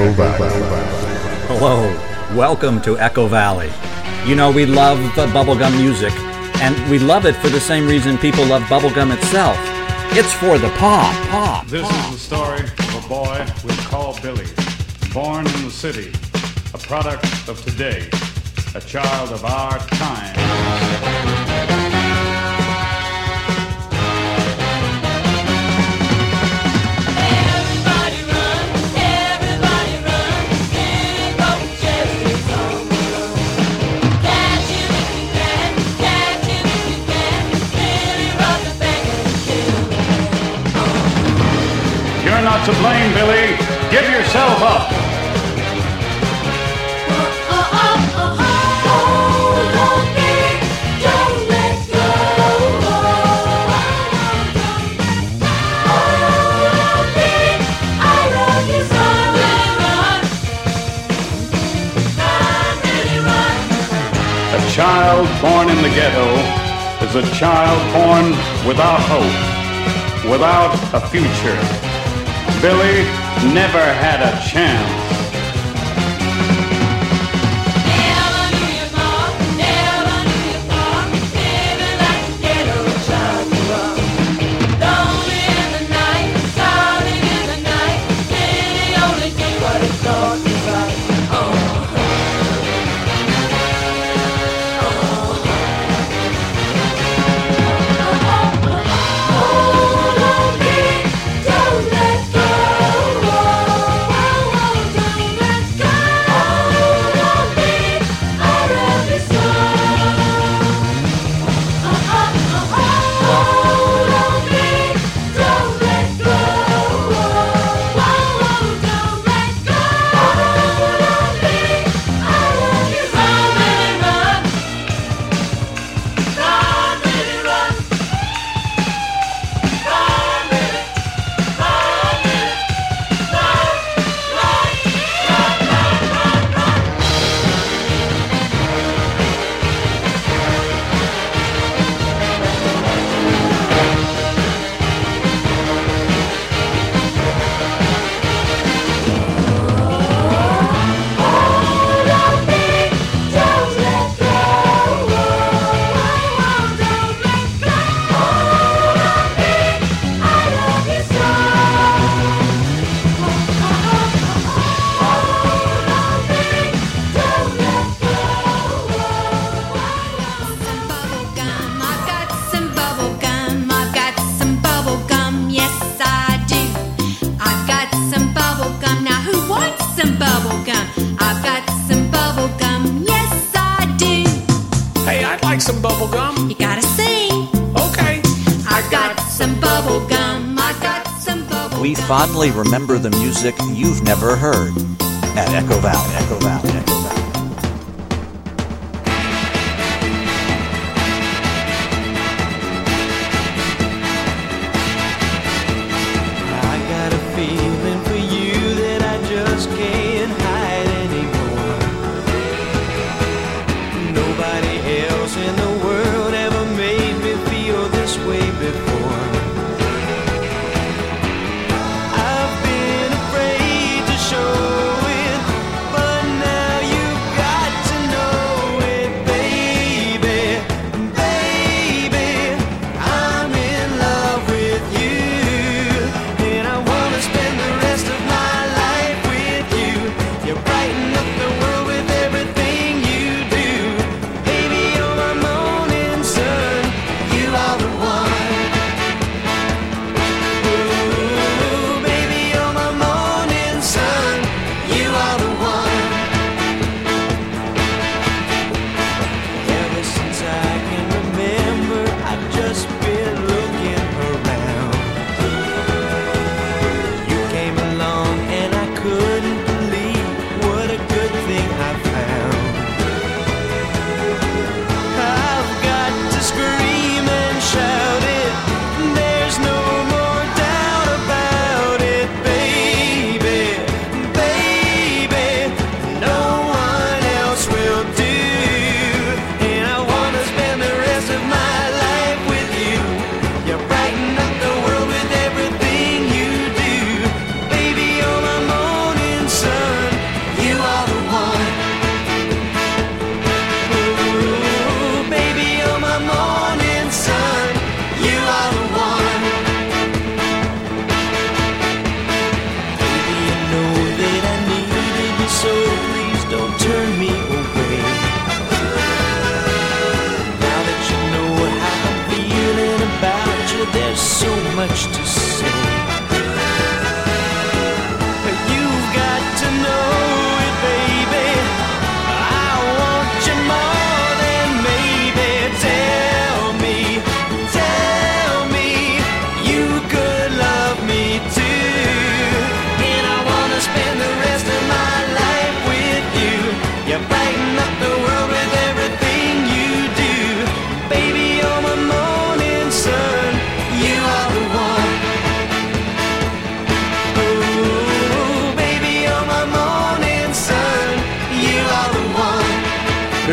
Echo Valley. Hello, welcome to Echo Valley. You know, we love the bubblegum music, and we love it for the same reason people love bubblegum itself. It's for the pop, pop. This pop. is the story of a boy we call Billy, born in the city, a product of today, a child of our time. to blame, Billy. Give yourself up. A child born in the ghetto is a child born without hope, without a future. Billy never had a chance. fondly remember the music you've never heard at Echo Valley. Echo Valley. Echo Valley.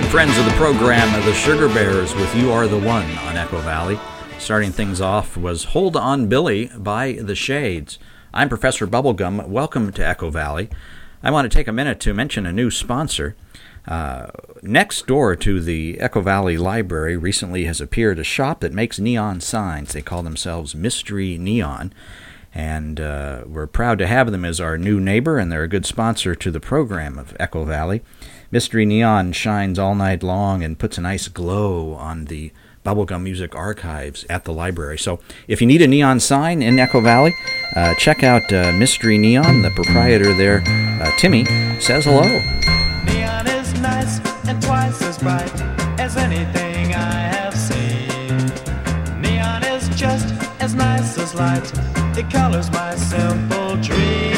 Friends of the program, the Sugar Bears with You Are the One on Echo Valley. Starting things off was Hold On Billy by The Shades. I'm Professor Bubblegum. Welcome to Echo Valley. I want to take a minute to mention a new sponsor. Uh, next door to the Echo Valley Library recently has appeared a shop that makes neon signs. They call themselves Mystery Neon. And uh, we're proud to have them as our new neighbor, and they're a good sponsor to the program of Echo Valley. Mystery Neon shines all night long and puts a nice glow on the bubblegum music archives at the library. So if you need a neon sign in Echo Valley, uh, check out uh, Mystery Neon. The proprietor there, uh, Timmy, says hello. Neon is nice and twice as bright as anything I have seen. Neon is just as nice as light. It colors my simple dreams.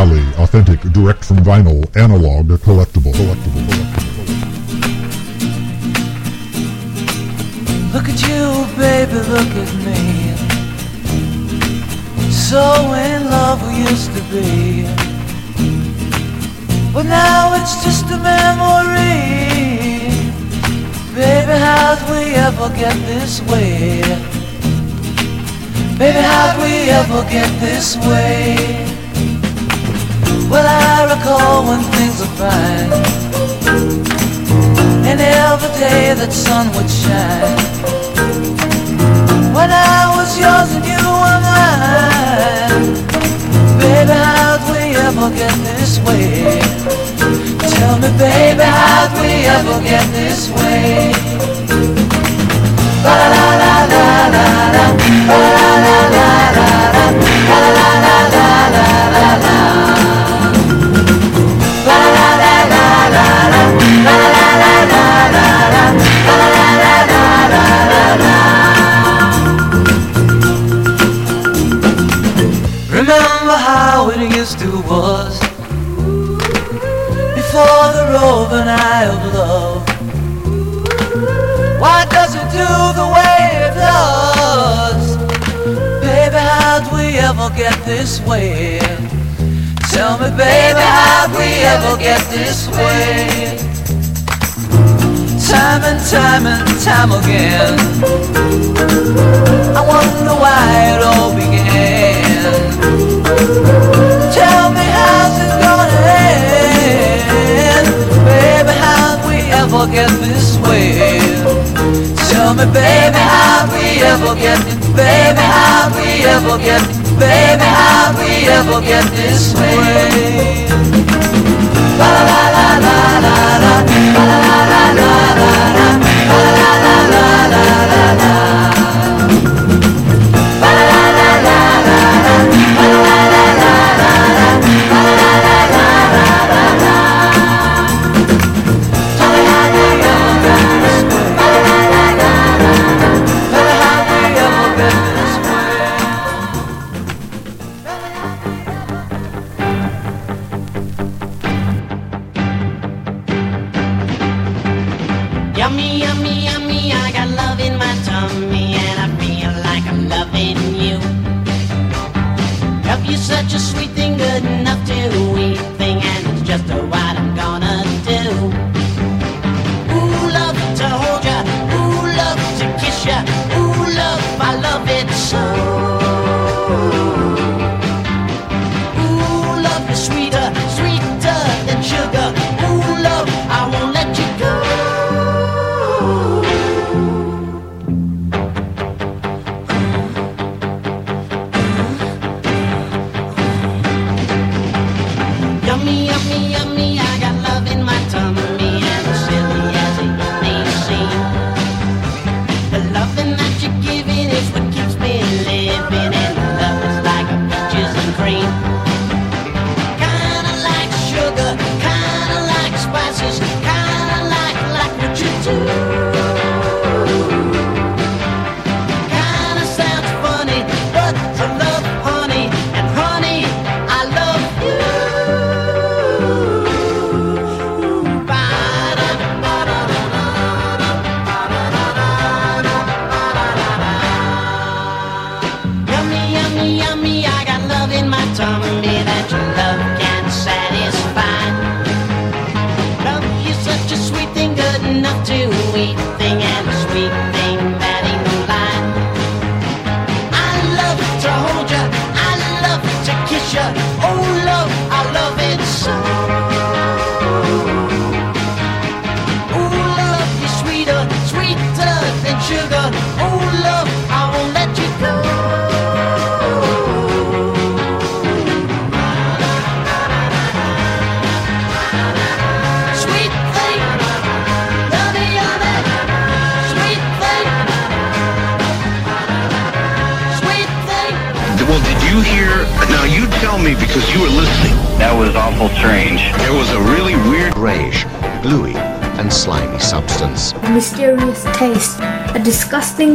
Valley authentic direct from vinyl analog collectible. collectible. Look at you, baby, look at me. So in love we used to be. But now it's just a memory. Baby, how'd we ever get this way? Baby, how'd we ever get this way? Well, I recall when things were fine, and every day that sun would shine. When I was yours and you were mine, baby, how'd we ever get this way? Tell me, baby, how'd we ever get this way? Ba la la la la la la, ba la la. Get this way? Tell me, baby, how'd we ever get this way? Time and time and time again. I wonder why it all began. Tell me how's it gonna end? Baby, how'd we ever get this way? Tell me, baby, have we ever get Baby, have we ever get Baby, have we ever get this way? La la la la la la La la la la la la La la la la la la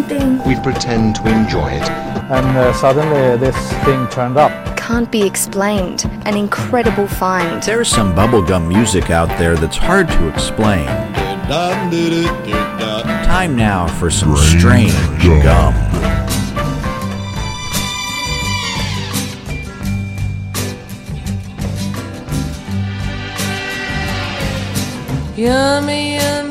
thing. We pretend to enjoy it. and uh, suddenly this thing turned up. Can't be explained. An incredible find. There's some bubblegum music out there that's hard to explain. Time now for some strange gum. Yummy, yummy, yummy,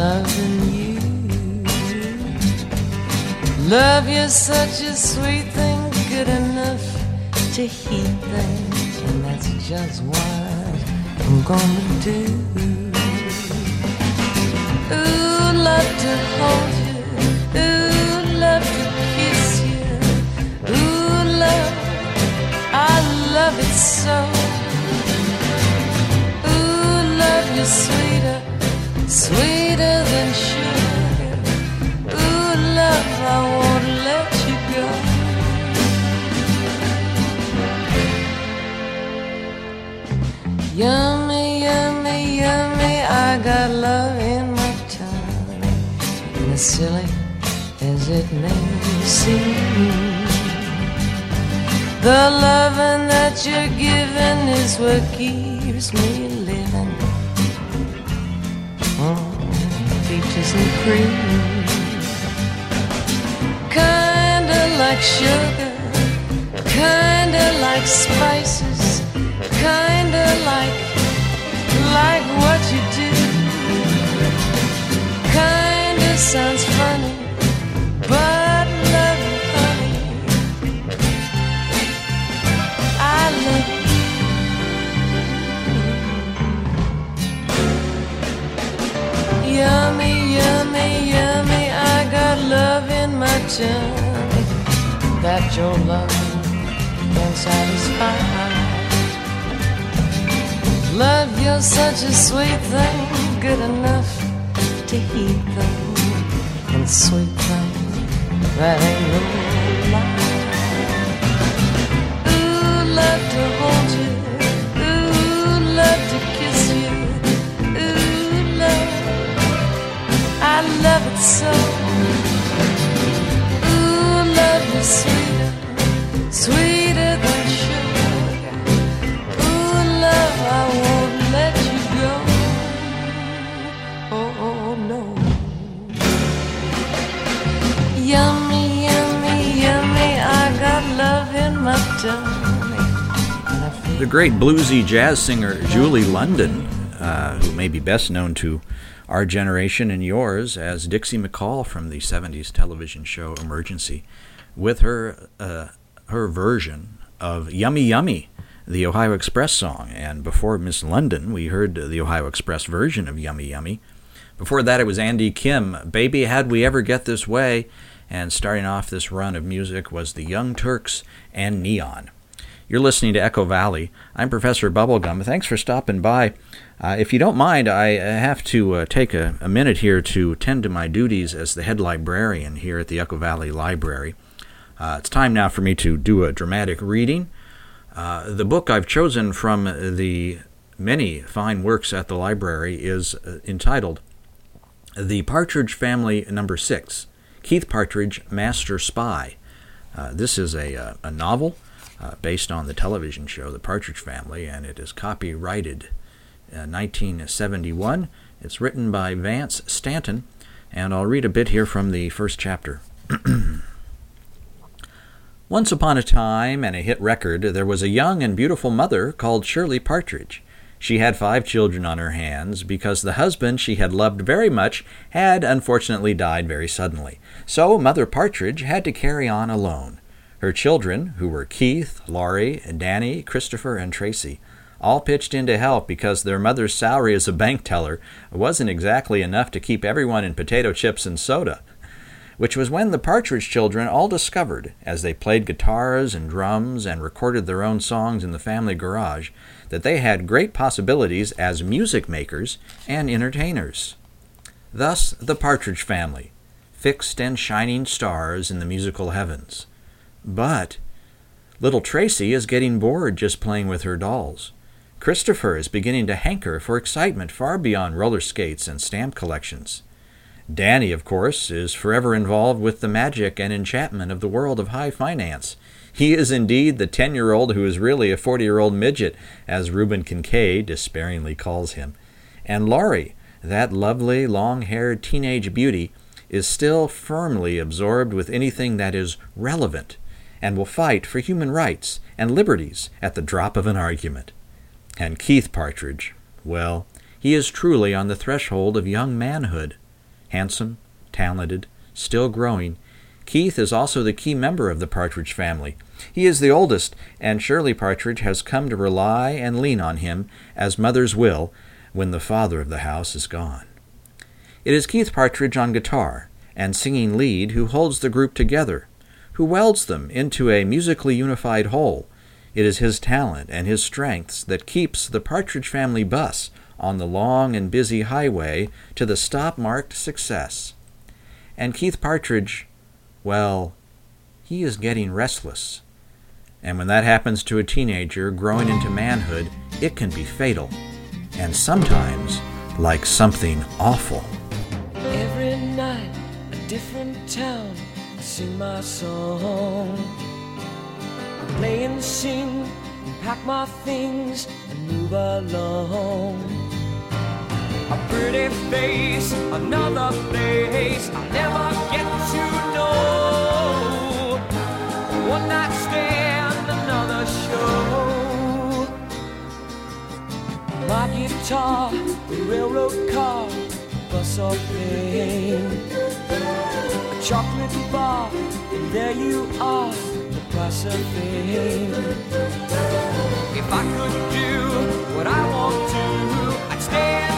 loving you. Love you such a sweet thing, good enough to heat things, and that's just what I'm gonna do. Ooh, love to hold you, ooh, love to kiss you, ooh, love. I love it so. Ooh, love you sweeter, sweeter than sugar. Ooh, love, I won't let you go. Yummy, yummy, yummy, I got love in my tongue. And as silly as it may seem. The loving that you're giving is what keeps me And cream. Kinda like sugar, kinda like spices, kinda like, like what you do. Kinda sounds funny, but tummy that your love can satisfy. Love, you're such a sweet thing, good enough to heat them, and sweet thing that ain't no lie. Ooh, love to hold you, ooh, love to kiss you, ooh, love. I love it so. The great bluesy jazz singer Julie London, uh, who may be best known to our generation and yours as Dixie McCall from the 70s television show Emergency, with her uh, her version of Yummy Yummy, the Ohio Express song. And before Miss London, we heard the Ohio Express version of Yummy Yummy. Before that, it was Andy Kim, Baby How'd We Ever Get This Way. And starting off this run of music was the Young Turks and Neon. You're listening to Echo Valley. I'm Professor Bubblegum. Thanks for stopping by. Uh, if you don't mind, I have to uh, take a, a, minute here to tend to my duties as the head librarian here at the Echo Valley Library. Uh, it's time now for me to do a dramatic reading. Uh, the book I've chosen from the many fine works at the library is uh, entitled The Partridge Family Number Six Keith Partridge, Master Spy. Uh, this is a, a novel based on the television show The Partridge Family, and it is copyrighted. 1971. It's written by Vance Stanton, and I'll read a bit here from the first chapter. Once upon a time, and a hit record, there was a young and beautiful mother called Shirley Partridge. She had five children on her hands because the husband she had loved very much had unfortunately died very suddenly. So Mother Partridge had to carry on alone. Her children, who were Keith, Laurie, Danny, Christopher, and Tracy, all pitched in to help because their mother's salary as a bank teller wasn't exactly enough to keep everyone in potato chips and soda. Which was when the Partridge children all discovered, as they played guitars and drums and recorded their own songs in the family garage, that they had great possibilities as music makers and entertainers. Thus, the Partridge family, fixed and shining stars in the musical heavens. But little Tracy is getting bored just playing with her dolls. Christopher is beginning to hanker for excitement far beyond roller skates and stamp collections. Danny, of course, is forever involved with the magic and enchantment of the world of high finance. He is indeed the ten year old who is really a forty year old midget, as Reuben Kincaid despairingly calls him. And Laurie, that lovely, long haired teenage beauty, is still firmly absorbed with anything that is relevant and will fight for human rights and liberties at the drop of an argument. And Keith Partridge, well, he is truly on the threshold of young manhood. Handsome, talented, still growing, Keith is also the key member of the Partridge family. He is the oldest, and Shirley Partridge has come to rely and lean on him as mothers will when the father of the house is gone. It is Keith Partridge on guitar and singing lead who holds the group together, who welds them into a musically unified whole. It is his talent and his strengths that keeps the Partridge family bus on the long and busy highway to the stop marked success. And Keith Partridge, well, he is getting restless. And when that happens to a teenager growing into manhood, it can be fatal. And sometimes like something awful. Every night, a different town, sing my song. Play and sing, and pack my things, and move along. A pretty face, another place, I'll never get to know. One night stand, another show. My guitar, a railroad car, bus or plane. A chocolate bar, and there you are, the price of fame. If I could do what I want to, I'd stand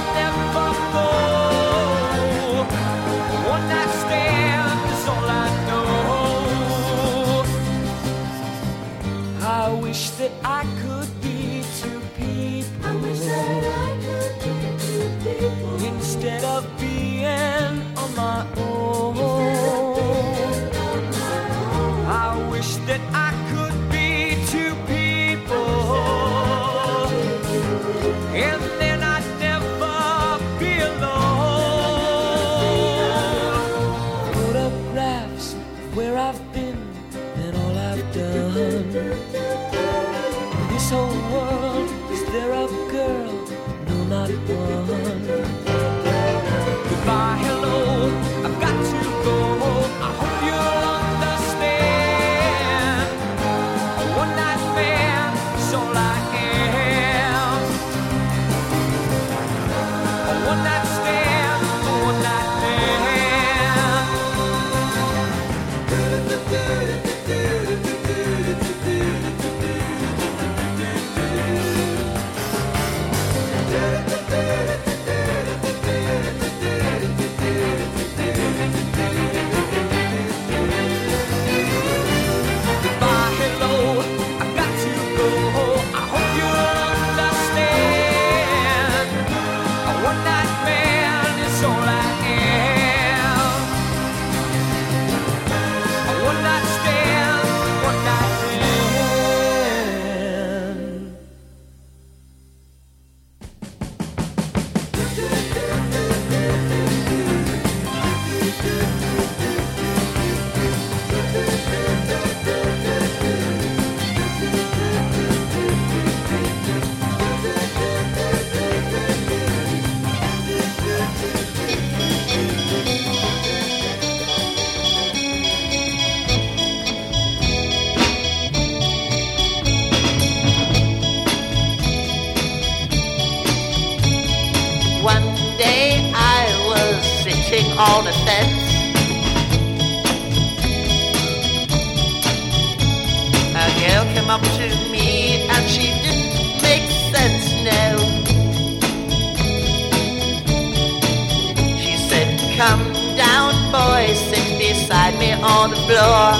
on the floor.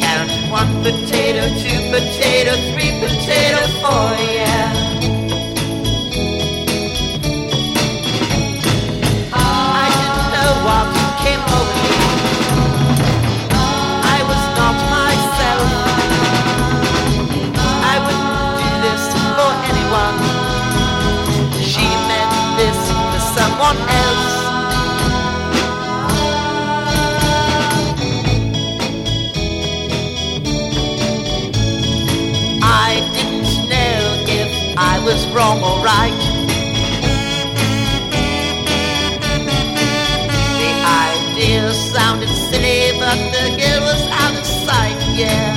Count one potato, two potato, three potato, four, yeah. I didn't know what wrong or right. The idea sounded silly, but the girl was out of sight, yeah.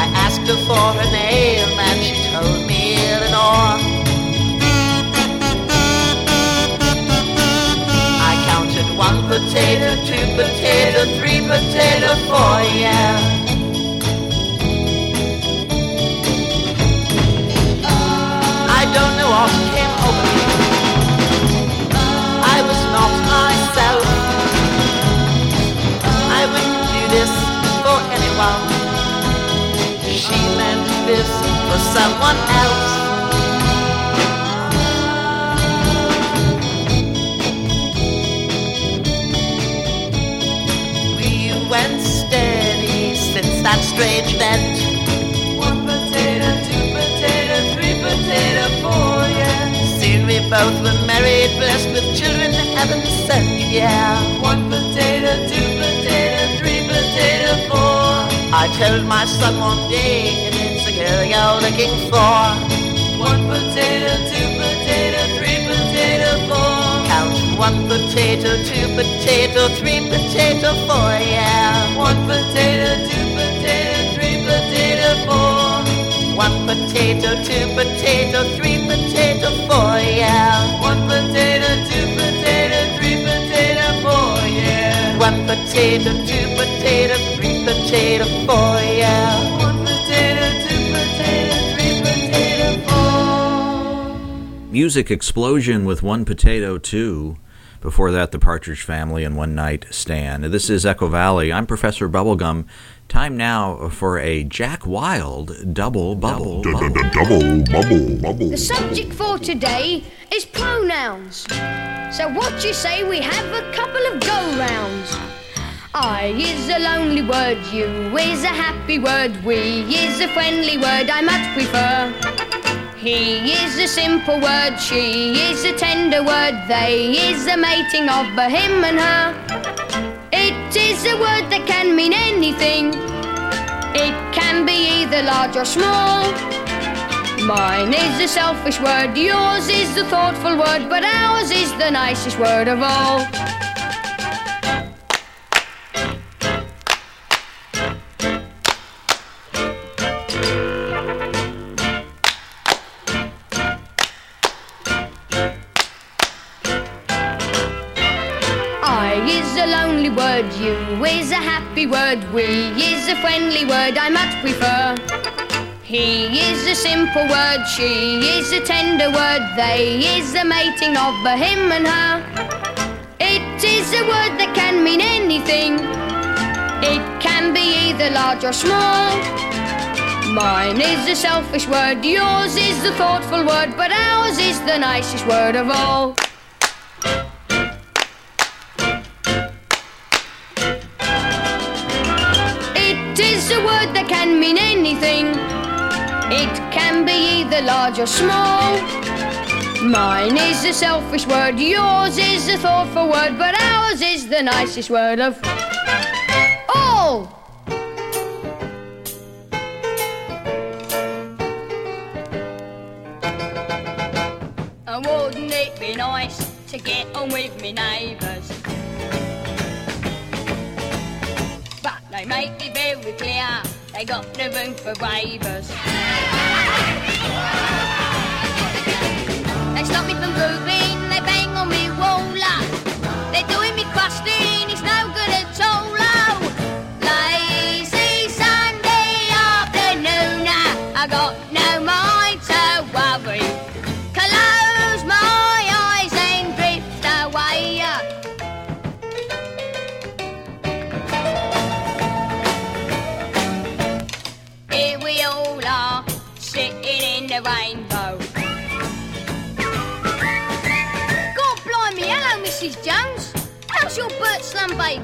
I asked her for her name, and she told me Eleanor. I counted one potato, two potato, three potato, four, yeah. Don't know what came over me. I was not myself. I wouldn't do this for anyone. She meant this for someone else. We went steady since that strange event. Both were married, blessed with children heaven sent, yeah. One potato, two potato, three potato, four. I told my son one day, and it's a girl you're looking for. One potato, two potato, three potato, four. One potato, two potato, three potato, four, yeah. One potato, two potato, three potato, four. One potato, two potato, three potato, four, yeah. One potato, two potato, three potato, four, yeah. One potato, two potato, three potato, four, yeah. One potato, two potato, three potato, four. Music Explosion with One Potato Two. Before that, The Partridge Family and One Night Stand. This is Echo Valley. I'm Professor Bubblegum. Time now for a Jack Wild double bubble. Double bubble bubble. The subject for today is pronouns. So what you say we have a couple of go rounds? I is a lonely word, you is a happy word, we is a friendly word I much prefer. He is a simple word, she is a tender word, they is a mating of a him and her. Is a word that can mean anything. It can be either large or small. Mine is a selfish word, yours is the thoughtful word, but ours is the nicest word of all. Is a happy word, we is a friendly word I much prefer. He is a simple word, she is a tender word, they is a mating of a him and her. It is a word that can mean anything. It can be either large or small. Mine is a selfish word, yours is the thoughtful word, but ours is the nicest word of all. That can mean anything. It can be either large or small. Mine is a selfish word, yours is a thoughtful word, but ours is the nicest word of all. And wouldn't it be nice to get on with me neighbours? But they make it very clear they got no room for bravers. They stop me from grooving, they bang on me roller. They're doing your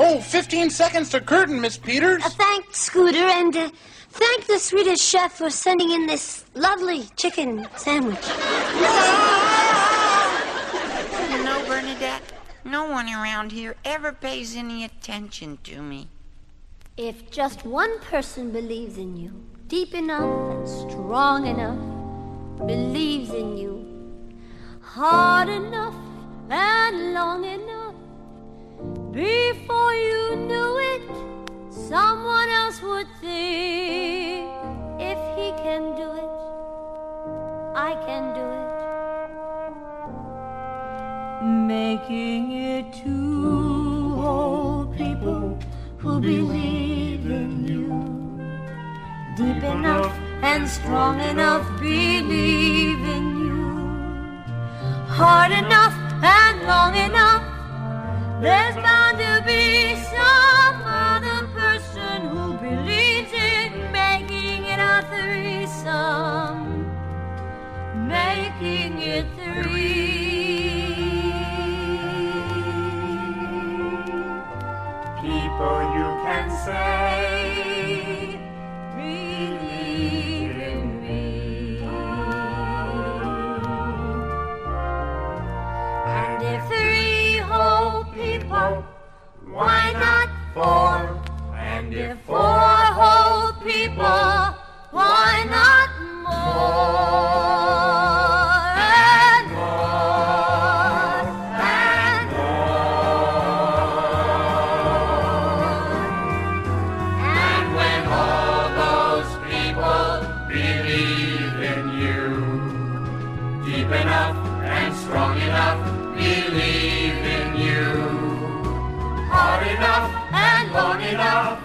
Oh, 15 seconds to curtain, Miss Peters. Uh, thanks, Scooter, and uh, thank the Swedish chef for sending in this lovely chicken sandwich. you know, Bernadette. No one around here ever pays any attention to me. If just one person believes in you, deep enough and strong enough, believes in you, hard enough and long enough, before you knew it, someone else would think, if he can do it, I can do it. Making it two whole people who believe in you. Deep enough and strong enough, believe in you. Hard enough and long enough, there's bound to be some other person who believes in making it a threesome. Making it three. People you can say, why not four? And if four whole people, why not more? And more, enough,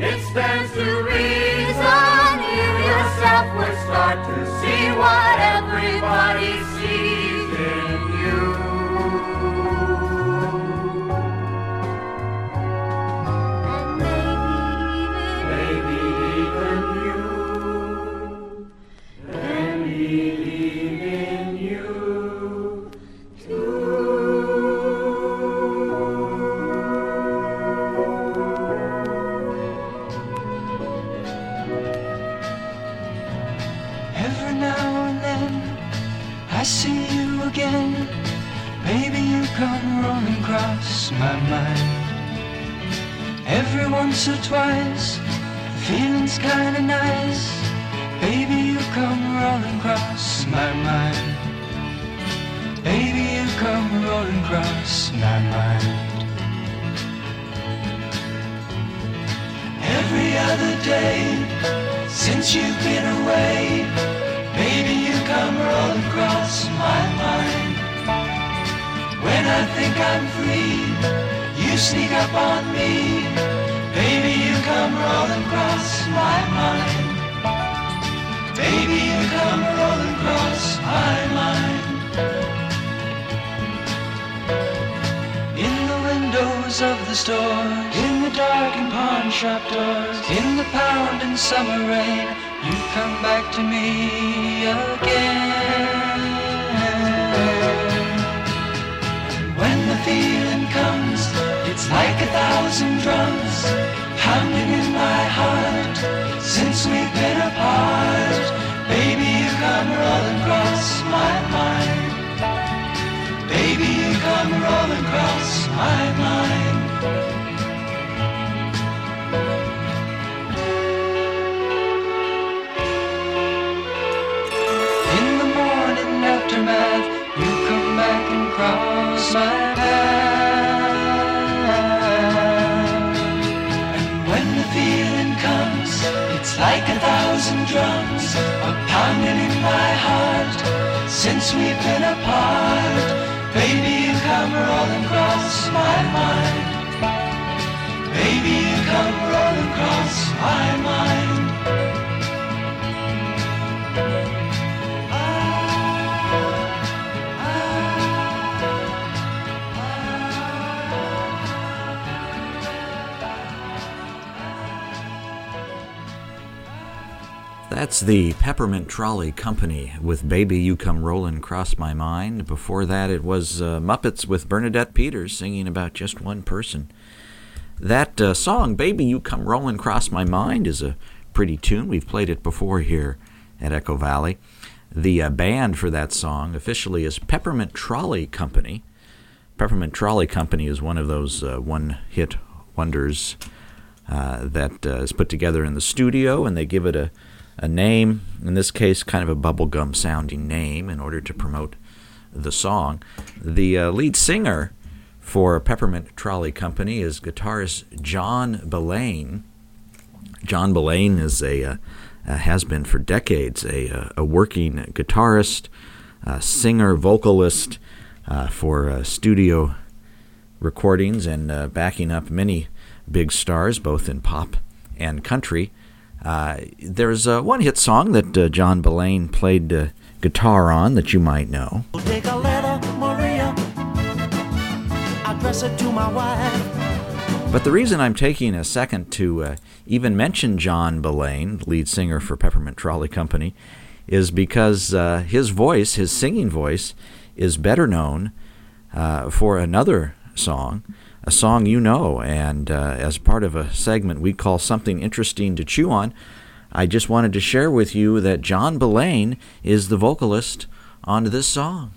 it stands to reason you yourself would start to see what everybody twice, feeling's kinda nice. Baby, you come rolling across my mind. Baby, you come rolling across my mind. Every other day since you've been away, baby, you come rolling across my mind. When I think I'm free, you sneak up on me, baby, you come rolling across my mind. Baby, you come rolling across my mind. In the windows of the stores, in the dark darkened pawn shop doors, in the pounding summer rain, you come back to me again. Since we've been apart, baby, you come rolling across my mind. Baby, you come rolling across my mind. That's the Peppermint Trolley Company with Baby You Come Rollin' Cross My Mind. Before that, it was uh, Muppets with Bernadette Peters singing about just one person. That uh, song, Baby You Come Rollin' Cross My Mind, is a pretty tune. We've played it before here at Echo Valley. The uh, band for that song officially is Peppermint Trolley Company. Peppermint Trolley Company is one of those uh, one hit wonders uh, that uh, is put together in the studio, and they give it a, a name, in this case, kind of a bubblegum sounding name, in order to promote the song. The uh, lead singer for Peppermint Trolley Company is guitarist John Belane. John Belane is a uh, uh, has been for decades a, uh, a working guitarist, singer, vocalist uh, for uh, studio recordings and backing up many big stars, both in pop and country. Uh, there's uh, one hit song that uh, John Belane played uh, guitar on that you might know. Take a letter, Maria. Address it to my wife. But the reason I'm taking a second to uh, even mention John Belane, lead singer for Peppermint Trolley Company, is because uh, his voice, his singing voice, is better known uh, for another song, a song you know. And uh, as part of a segment we call Something Interesting to Chew On, I just wanted to share with you that John Belane is the vocalist on this song.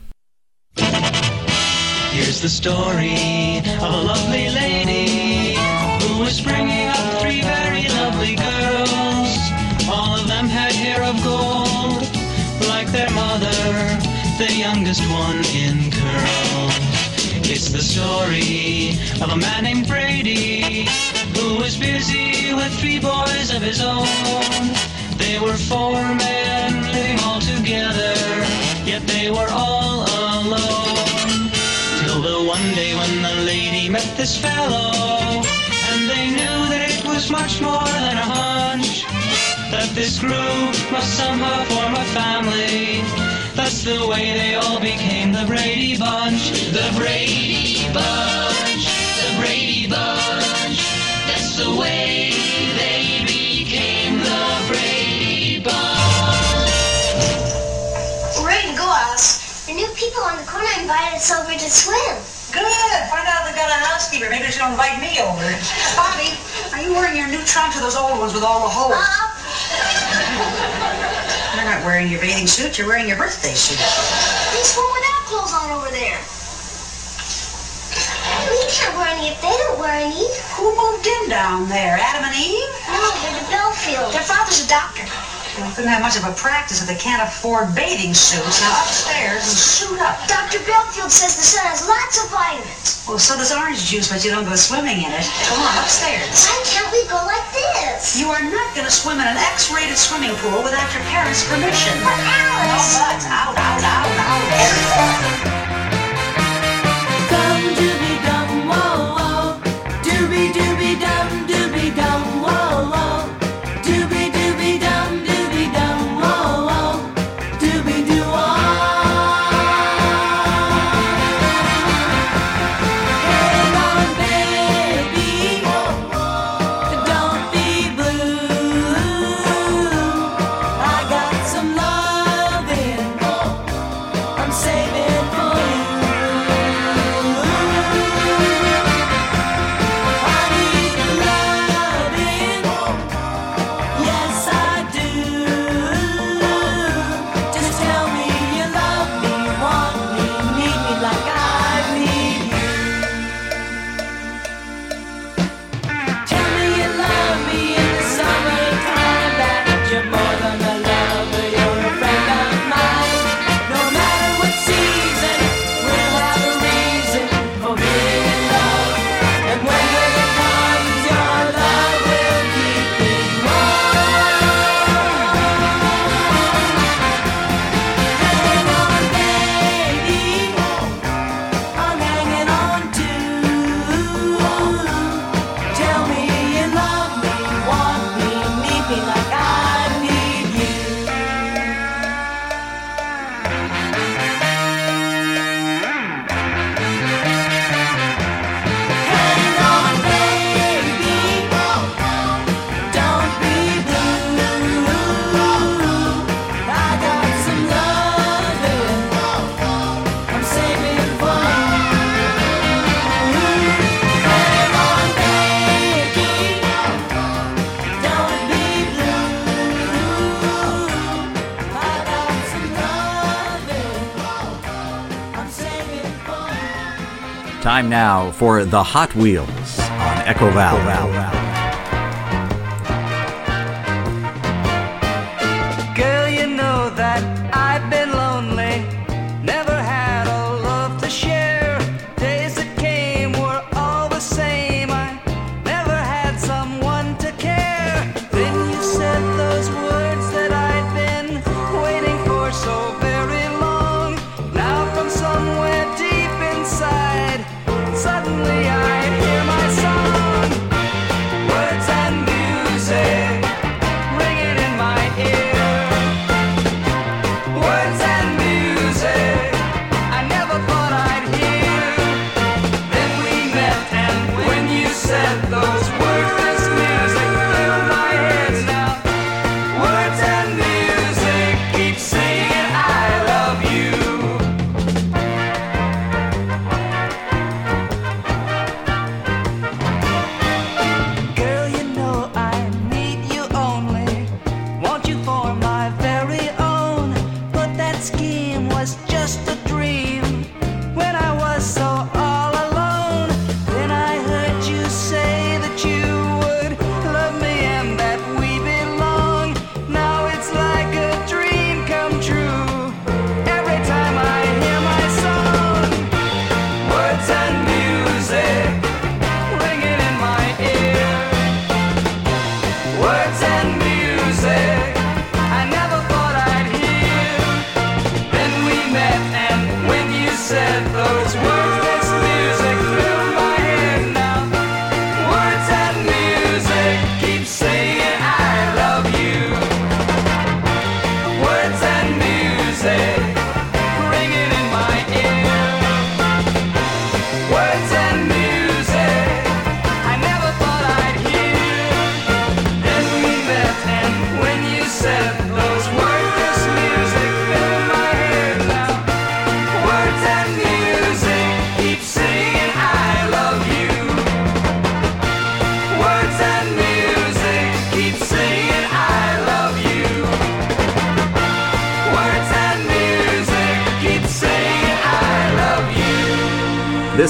Here's the story of a lovely lady who was bringing up three very lovely girls. All of them had hair of gold, like their mother, the youngest one in story of a man named Brady who was busy with three boys of his own. They were four men living all together, yet they were all alone. Till the one day when the lady met this fellow, and they knew that it was much more than a hunch. That this group must somehow form a family. That's the way they all became the Brady Bunch. The Brady Bunch. The Brady Bunch. That's the way they became the Brady Bunch. We're ready to. The new people on the corner invited us over to swim. Good. Find out if they got a housekeeper. Maybe she'll invite me over. Bobby, are you wearing your new trunks or those old ones with all the holes? You're uh-huh. not wearing your bathing suit. You're wearing your birthday suit. They swim without clothes on over there. We can't wear any if they don't wear any. Who moved in down there? Adam and Eve? No, they're the Belfield. Their father's a doctor. Well, couldn't have much of a practice if they can't afford bathing suits. Now upstairs and suit up. Dr. Belfield says the sun has lots of vitamins. Well, so does orange juice, but you don't go swimming in it. Come on, upstairs. Why can't we go like this? You are not going to swim in an X-rated swimming pool without your parents' permission. But Alice. No buts. Out, out, out, out. Dum dooby dum whoa whoa. Dooby dooby Time now for the Hot Wheels on Echo.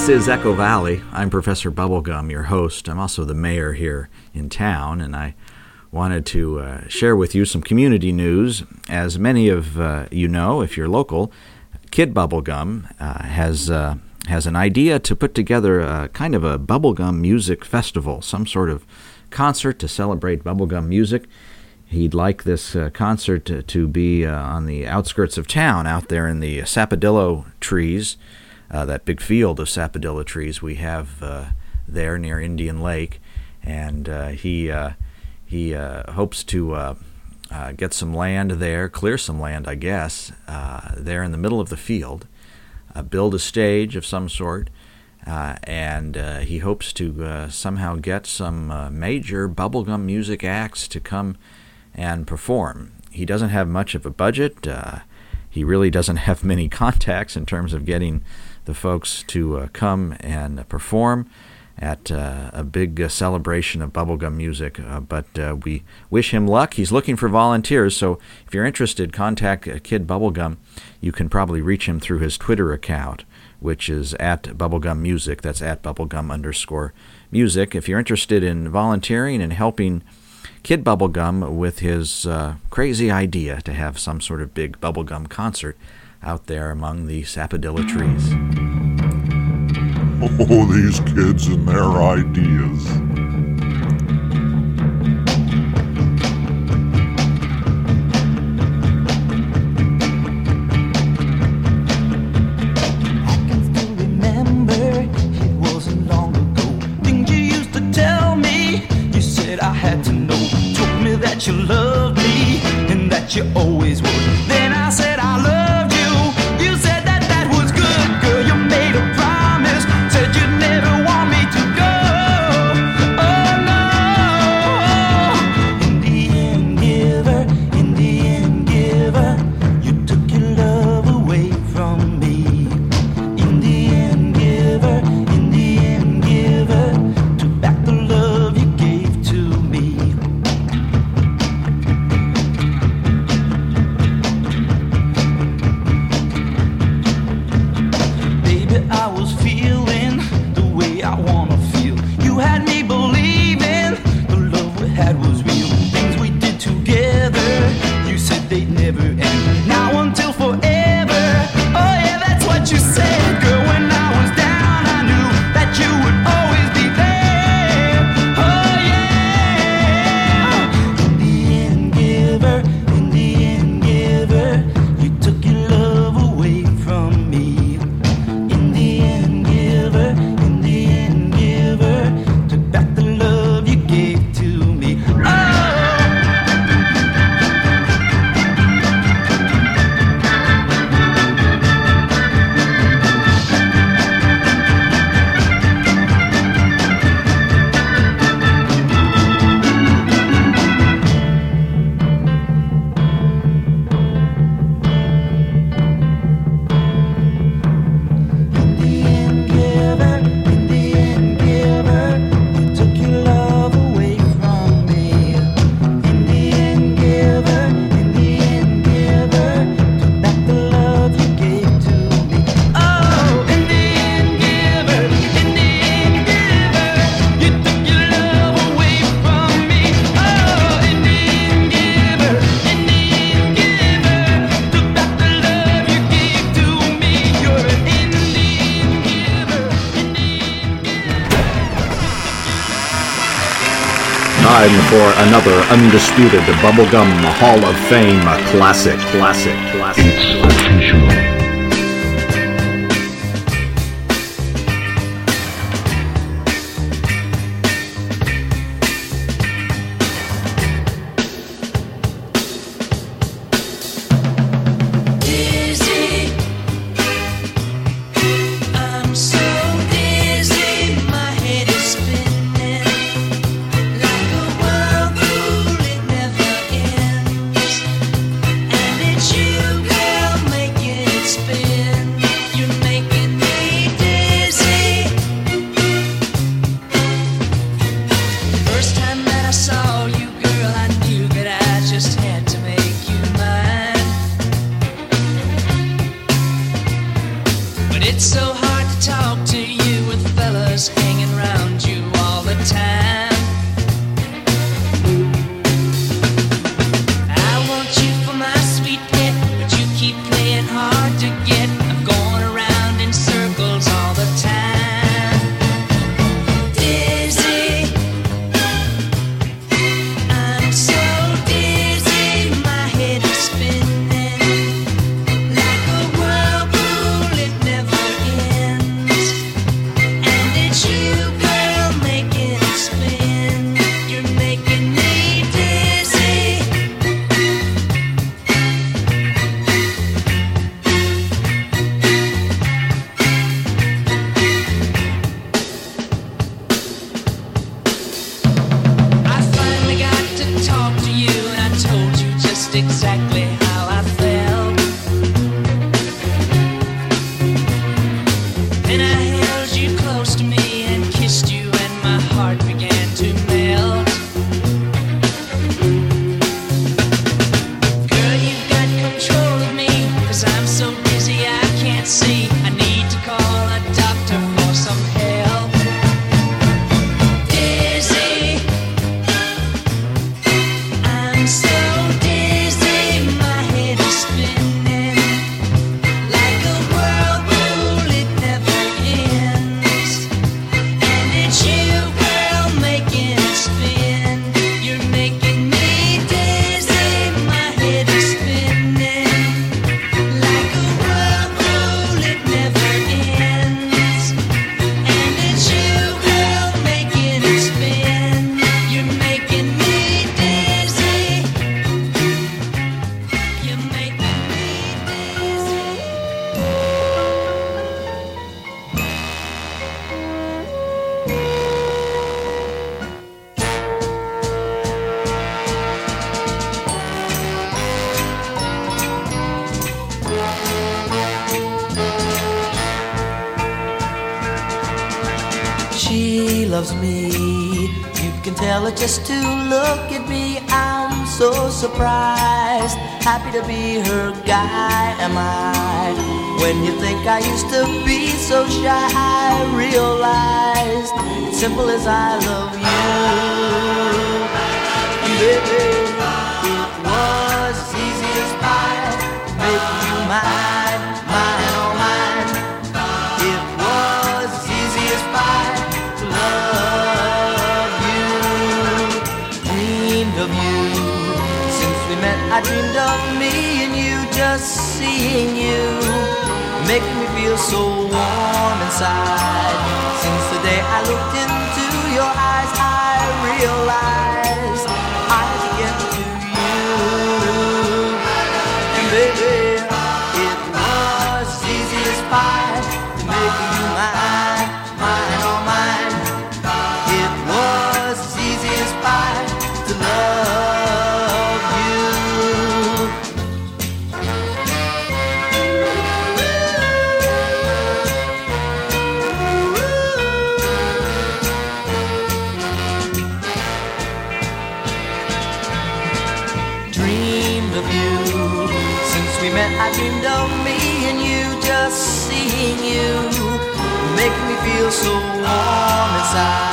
This is Echo Valley. I'm Professor Bubblegum, your host. I'm also the mayor here in town, and I wanted to uh, share with you some community news. As many of uh, you know, if you're local, Kid Bubblegum uh, has uh, has an idea to put together a kind of a bubblegum music festival, some sort of concert to celebrate bubblegum music. He'd like this uh, concert to, to be uh, on the outskirts of town, out there in the sapodilla trees, uh, that big field of sapodilla trees we have uh, there near Indian Lake, and uh, he uh, he uh, hopes to uh, uh, get some land there, clear some land, I guess, there in the middle of the field, build a stage of some sort, and he hopes to somehow get some major bubblegum music acts to come and perform. He doesn't have much of a budget. He really doesn't have many contacts in terms of getting the folks to uh, come and uh, perform at uh, a big uh, celebration of bubblegum music. Uh, but uh, we wish him luck. He's looking for volunteers, so if you're interested, contact Kid Bubblegum. You can probably reach him through his Twitter account, which is at Bubblegum Music. That's at Bubblegum underscore music. If you're interested in volunteering and helping Kid Bubblegum with his crazy idea to have some sort of big bubblegum concert out there among the sapodilla trees. Oh, these kids and their ideas. I can still remember it wasn't long ago. Things you used to tell me, you said I had to know. Told me that you loved me and that you always would. time for another undisputed Bubblegum Hall of Fame classic, classic, classic. just seeing you makes me feel so warm inside. Since the day I looked in casa.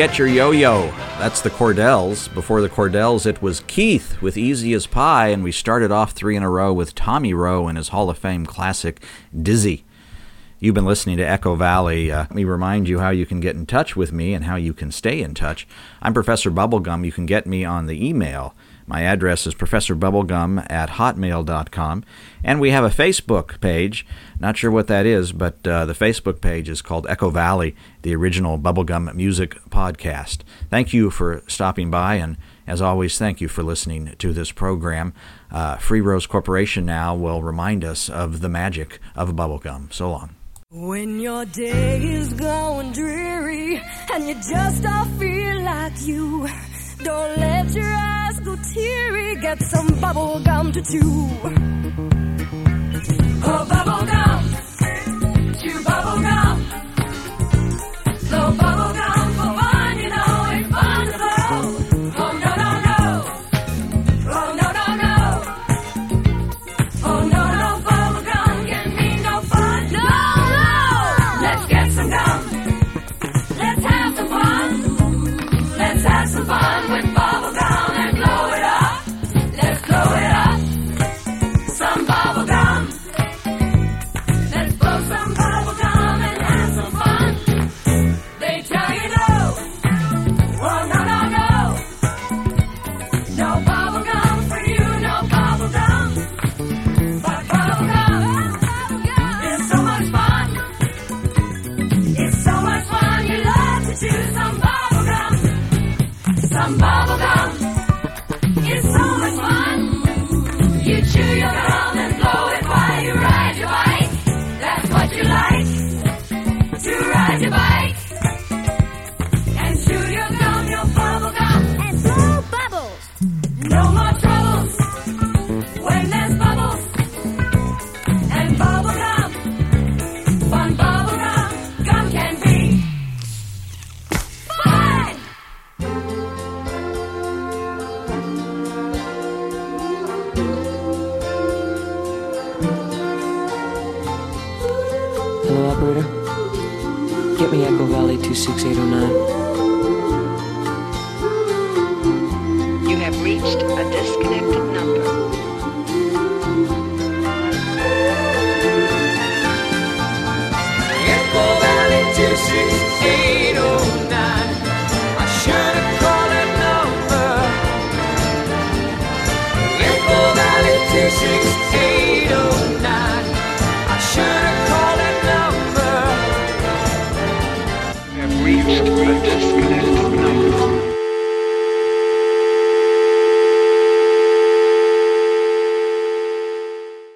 Get your yo yo. That's the Cordells. Before the Cordells, it was Keith with Easy as Pie, and we started off three in a row with Tommy Roe and his Hall of Fame classic, Dizzy. You've been listening to Echo Valley. Uh, let me remind you how you can get in touch with me and how you can stay in touch. I'm Professor Bubblegum. You can get me on the email. My address is professorbubblegum at hotmail.com. And we have a Facebook page. Not sure what that is, but uh, the Facebook page is called Echo Valley, the original Bubblegum Music Podcast. Thank you for stopping by, and as always, thank you for listening to this program. Uh, Freerose Corporation now will remind us of the magic of bubblegum. So long. When your day is going dreary and you just don't feel like you, don't let your eyes go teary. Get some bubble gum to chew. Oh, bubble gum, chew bubble gum.